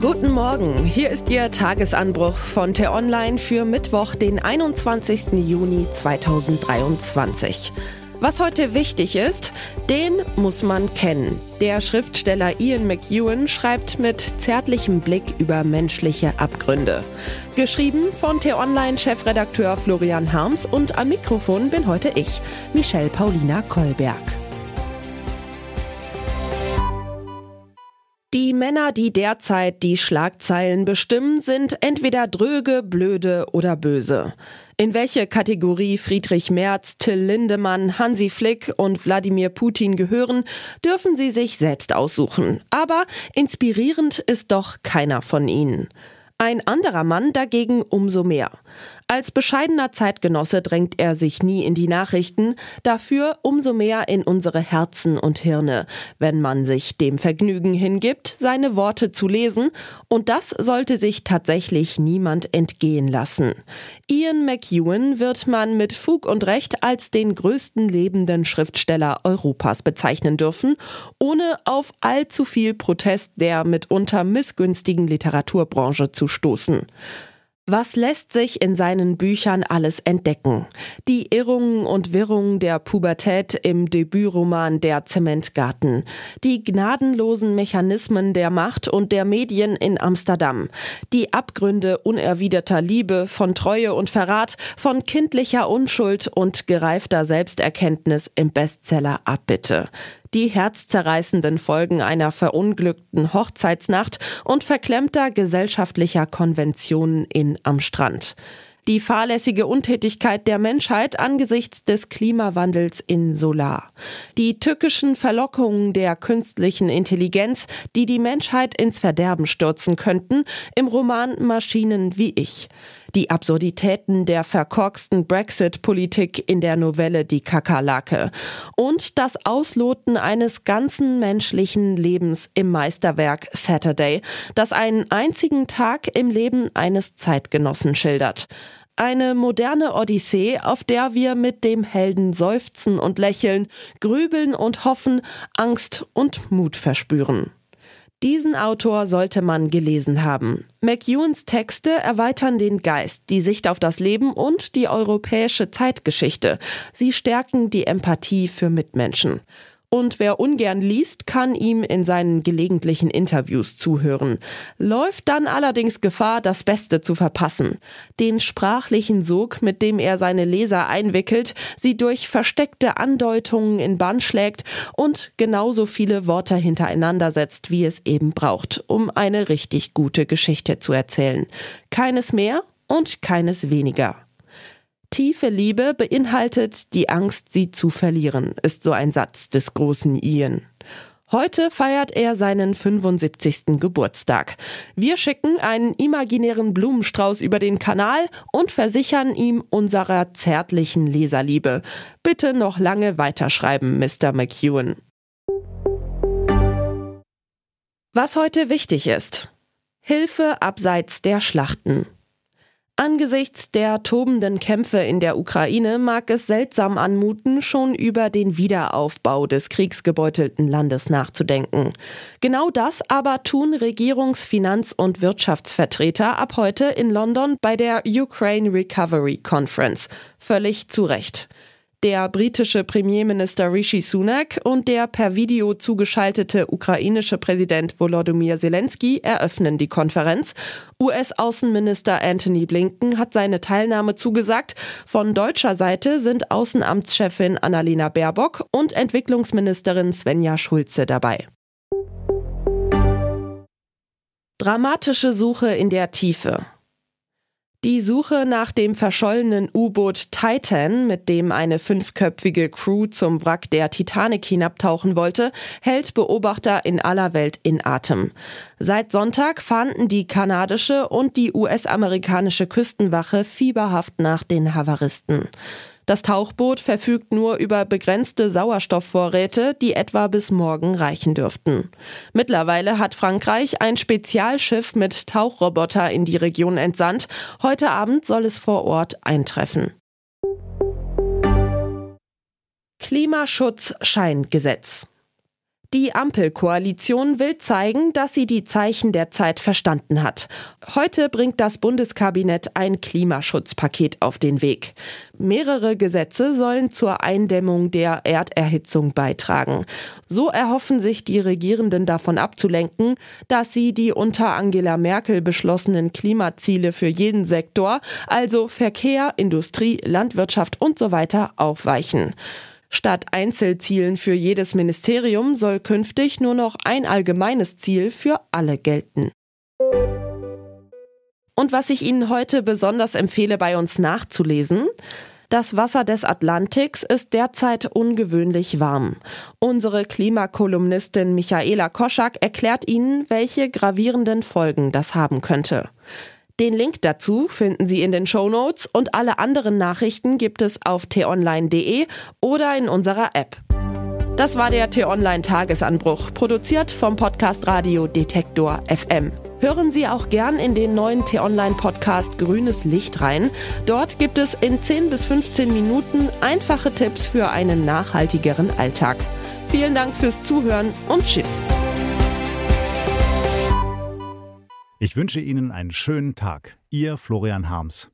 Guten Morgen, hier ist Ihr Tagesanbruch von T-Online für Mittwoch, den 21. Juni 2023. Was heute wichtig ist, den muss man kennen. Der Schriftsteller Ian McEwan schreibt mit zärtlichem Blick über menschliche Abgründe. Geschrieben von T-Online-Chefredakteur Florian Harms und am Mikrofon bin heute ich, Michelle Paulina Kolberg. Die Männer, die derzeit die Schlagzeilen bestimmen, sind entweder dröge, blöde oder böse. In welche Kategorie Friedrich Merz, Till Lindemann, Hansi Flick und Wladimir Putin gehören, dürfen sie sich selbst aussuchen. Aber inspirierend ist doch keiner von ihnen. Ein anderer Mann dagegen umso mehr. Als bescheidener Zeitgenosse drängt er sich nie in die Nachrichten, dafür umso mehr in unsere Herzen und Hirne, wenn man sich dem Vergnügen hingibt, seine Worte zu lesen, und das sollte sich tatsächlich niemand entgehen lassen. Ian McEwan wird man mit Fug und Recht als den größten lebenden Schriftsteller Europas bezeichnen dürfen, ohne auf allzu viel Protest der mitunter missgünstigen Literaturbranche zu stoßen. Was lässt sich in seinen Büchern alles entdecken? Die Irrungen und Wirrungen der Pubertät im Debütroman Der Zementgarten, die gnadenlosen Mechanismen der Macht und der Medien in Amsterdam, die Abgründe unerwiderter Liebe, von Treue und Verrat, von kindlicher Unschuld und gereifter Selbsterkenntnis im Bestseller Abbitte die herzzerreißenden Folgen einer verunglückten Hochzeitsnacht und verklemmter gesellschaftlicher Konventionen in am Strand. Die fahrlässige Untätigkeit der Menschheit angesichts des Klimawandels in Solar. Die tückischen Verlockungen der künstlichen Intelligenz, die die Menschheit ins Verderben stürzen könnten, im Roman Maschinen wie ich die Absurditäten der verkorksten Brexit-Politik in der Novelle Die Kakerlake und das Ausloten eines ganzen menschlichen Lebens im Meisterwerk Saturday, das einen einzigen Tag im Leben eines Zeitgenossen schildert. Eine moderne Odyssee, auf der wir mit dem Helden seufzen und lächeln, grübeln und hoffen, Angst und Mut verspüren. Diesen Autor sollte man gelesen haben. McEwans Texte erweitern den Geist, die Sicht auf das Leben und die europäische Zeitgeschichte. Sie stärken die Empathie für Mitmenschen. Und wer ungern liest, kann ihm in seinen gelegentlichen Interviews zuhören, läuft dann allerdings Gefahr, das Beste zu verpassen. Den sprachlichen Sog, mit dem er seine Leser einwickelt, sie durch versteckte Andeutungen in Bann schlägt und genauso viele Worte hintereinander setzt, wie es eben braucht, um eine richtig gute Geschichte zu erzählen. Keines mehr und keines weniger. Tiefe Liebe beinhaltet die Angst, sie zu verlieren, ist so ein Satz des großen Ian. Heute feiert er seinen 75. Geburtstag. Wir schicken einen imaginären Blumenstrauß über den Kanal und versichern ihm unserer zärtlichen Leserliebe. Bitte noch lange weiterschreiben, Mr. McEwen. Was heute wichtig ist. Hilfe abseits der Schlachten. Angesichts der tobenden Kämpfe in der Ukraine mag es seltsam anmuten, schon über den Wiederaufbau des kriegsgebeutelten Landes nachzudenken. Genau das aber tun Regierungs-, Finanz- und Wirtschaftsvertreter ab heute in London bei der Ukraine Recovery Conference. Völlig zu Recht. Der britische Premierminister Rishi Sunak und der per Video zugeschaltete ukrainische Präsident Volodymyr Zelensky eröffnen die Konferenz. US-Außenminister Anthony Blinken hat seine Teilnahme zugesagt. Von deutscher Seite sind Außenamtschefin Annalena Baerbock und Entwicklungsministerin Svenja Schulze dabei. Dramatische Suche in der Tiefe. Die Suche nach dem verschollenen U-Boot Titan, mit dem eine fünfköpfige Crew zum Wrack der Titanic hinabtauchen wollte, hält Beobachter in aller Welt in Atem. Seit Sonntag fahnden die kanadische und die US-amerikanische Küstenwache fieberhaft nach den Havaristen. Das Tauchboot verfügt nur über begrenzte Sauerstoffvorräte, die etwa bis morgen reichen dürften. Mittlerweile hat Frankreich ein Spezialschiff mit Tauchroboter in die Region entsandt. Heute Abend soll es vor Ort eintreffen. Klimaschutz-Scheingesetz Die Ampelkoalition will zeigen, dass sie die Zeichen der Zeit verstanden hat. Heute bringt das Bundeskabinett ein Klimaschutzpaket auf den Weg. Mehrere Gesetze sollen zur Eindämmung der Erderhitzung beitragen. So erhoffen sich die Regierenden davon abzulenken, dass sie die unter Angela Merkel beschlossenen Klimaziele für jeden Sektor, also Verkehr, Industrie, Landwirtschaft und so aufweichen. Statt Einzelzielen für jedes Ministerium soll künftig nur noch ein allgemeines Ziel für alle gelten. Und was ich Ihnen heute besonders empfehle, bei uns nachzulesen, das Wasser des Atlantiks ist derzeit ungewöhnlich warm. Unsere Klimakolumnistin Michaela Koschak erklärt Ihnen, welche gravierenden Folgen das haben könnte. Den Link dazu finden Sie in den Show Notes und alle anderen Nachrichten gibt es auf t-online.de oder in unserer App. Das war der T-Online Tagesanbruch, produziert vom Podcast Radio Detektor FM. Hören Sie auch gern in den neuen T-Online Podcast Grünes Licht rein. Dort gibt es in 10 bis 15 Minuten einfache Tipps für einen nachhaltigeren Alltag. Vielen Dank fürs Zuhören und Tschüss. Ich wünsche Ihnen einen schönen Tag. Ihr Florian Harms.